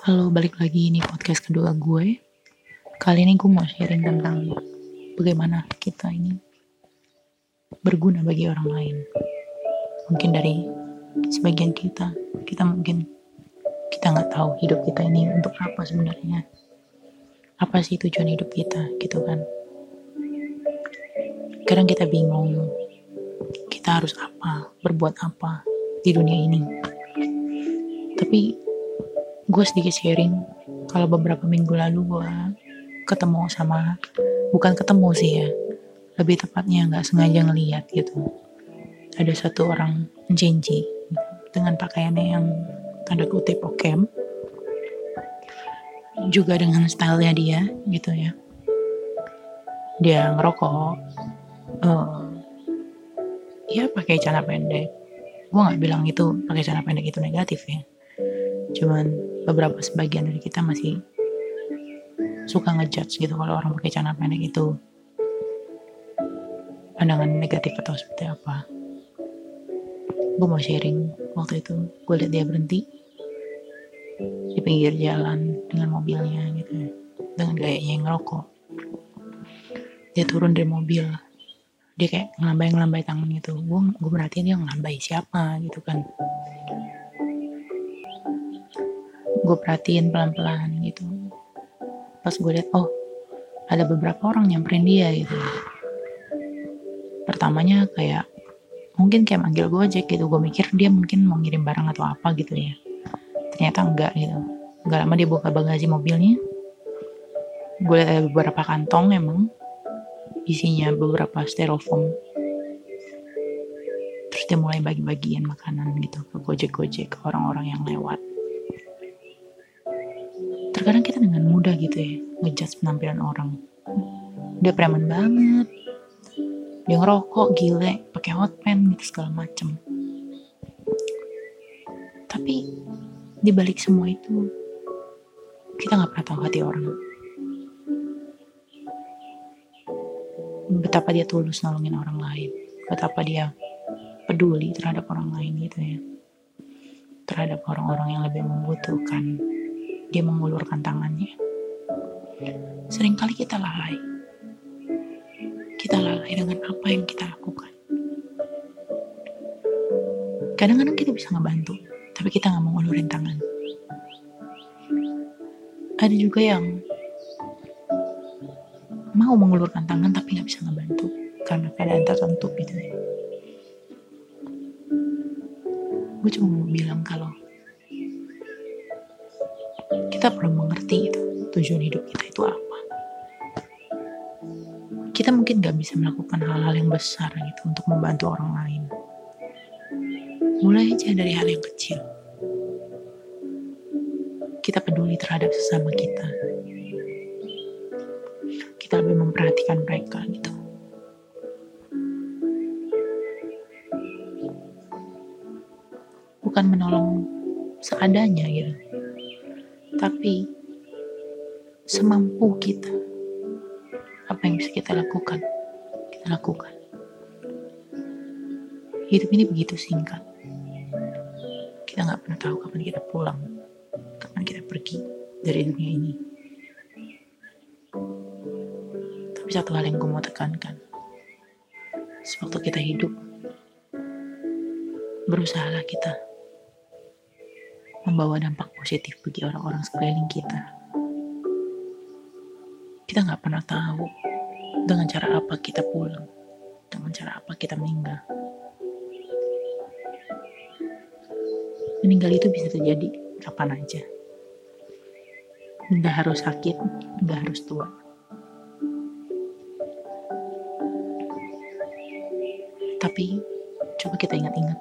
Halo, balik lagi ini podcast kedua gue. Kali ini gue mau sharing tentang bagaimana kita ini berguna bagi orang lain. Mungkin dari sebagian kita, kita mungkin kita nggak tahu hidup kita ini untuk apa sebenarnya. Apa sih tujuan hidup kita, gitu kan? Kadang kita bingung, kita harus apa, berbuat apa di dunia ini. Tapi gue sedikit sharing. Kalau beberapa minggu lalu gue ketemu sama bukan ketemu sih ya lebih tepatnya nggak sengaja ngeliat gitu. Ada satu orang janji dengan pakaiannya yang tanda kutip okem juga dengan stylenya dia gitu ya. Dia ngerokok uh, ya pakai celana pendek. Gue nggak bilang itu pakai celana pendek itu negatif ya. Cuman beberapa sebagian dari kita masih suka ngejudge gitu kalau orang pakai celana pendek itu. Pandangan negatif atau seperti apa. Gue mau sharing. Waktu itu gue lihat dia berhenti di pinggir jalan dengan mobilnya gitu. Dengan gayanya yang ngerokok. Dia turun dari mobil. Dia kayak ngelambai ngelambai tangan gitu. Gue gue perhatiin dia ngelambai siapa gitu kan gue perhatiin pelan-pelan gitu. Pas gue liat oh ada beberapa orang nyamperin dia gitu. Pertamanya kayak mungkin kayak manggil gue aja gitu. Gue mikir dia mungkin mau ngirim barang atau apa gitu ya. Ternyata enggak gitu. Enggak lama dia buka bagasi mobilnya. Gue liat ada beberapa kantong emang. Isinya beberapa styrofoam. Terus dia mulai bagi-bagian makanan gitu ke gojek-gojek ke orang-orang yang lewat terkadang kita dengan mudah gitu ya ngejudge penampilan orang. Dia preman banget. Dia ngerokok gile pakai hot pen gitu segala macem. Tapi di balik semua itu kita nggak pernah tahu hati orang. Betapa dia tulus nolongin orang lain. Betapa dia peduli terhadap orang lain gitu ya. Terhadap orang-orang yang lebih membutuhkan dia mengulurkan tangannya. Seringkali kita lalai. Kita lalai dengan apa yang kita lakukan. Kadang-kadang kita bisa ngebantu, tapi kita nggak mau ngulurin tangan. Ada juga yang mau mengulurkan tangan tapi nggak bisa ngebantu karena keadaan tertentu gitu ya. Gue cuma mau bilang kalau kita perlu mengerti itu tujuan hidup kita itu apa. Kita mungkin gak bisa melakukan hal-hal yang besar gitu untuk membantu orang lain. Mulai aja dari hal yang kecil. Kita peduli terhadap sesama kita. Kita lebih memperhatikan mereka gitu. Bukan menolong seadanya gitu tapi semampu kita apa yang bisa kita lakukan kita lakukan. Hidup ini begitu singkat. Kita nggak pernah tahu kapan kita pulang kapan kita pergi dari dunia ini. Tapi satu hal yang gue mau tekankan sewaktu kita hidup berusahalah kita membawa dampak positif bagi orang-orang sekeliling kita. Kita nggak pernah tahu dengan cara apa kita pulang, dengan cara apa kita meninggal. Meninggal itu bisa terjadi kapan aja. Nggak harus sakit, nggak harus tua. Tapi coba kita ingat-ingat.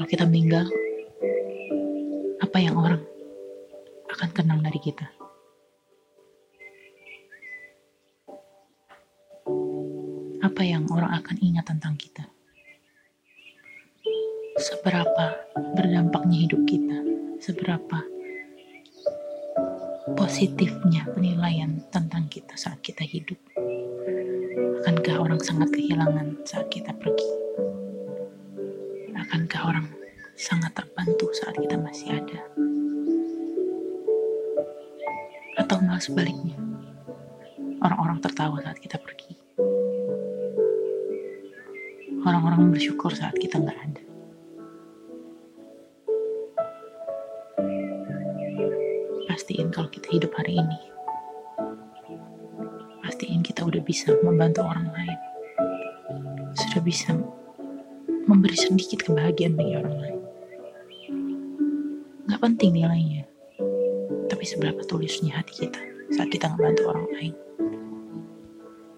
Kalau kita meninggal, yang orang akan kenang dari kita. Apa yang orang akan ingat tentang kita. Seberapa berdampaknya hidup kita, seberapa positifnya penilaian tentang kita saat kita hidup. Akankah orang sangat kehilangan saat kita pergi? Akankah orang sangat terbantu saat kita masih ada. Atau malah sebaliknya, orang-orang tertawa saat kita pergi. Orang-orang bersyukur saat kita nggak ada. Pastiin kalau kita hidup hari ini, pastiin kita udah bisa membantu orang lain. Sudah bisa memberi sedikit kebahagiaan bagi orang lain. Gak penting nilainya, tapi seberapa tulisnya hati kita saat kita ngebantu orang lain.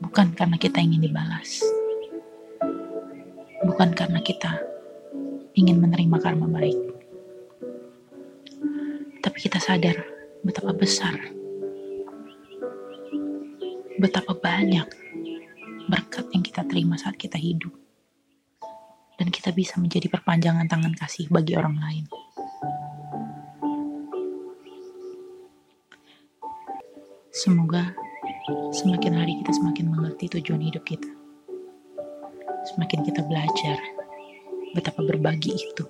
Bukan karena kita ingin dibalas, bukan karena kita ingin menerima karma baik, tapi kita sadar betapa besar, betapa banyak berkat yang kita terima saat kita hidup dan kita bisa menjadi perpanjangan tangan kasih bagi orang lain. Semoga semakin hari kita semakin mengerti tujuan hidup kita. Semakin kita belajar betapa berbagi itu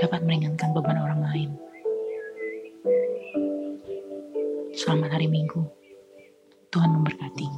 dapat meringankan beban orang lain. Selamat hari Minggu. Tuhan memberkati.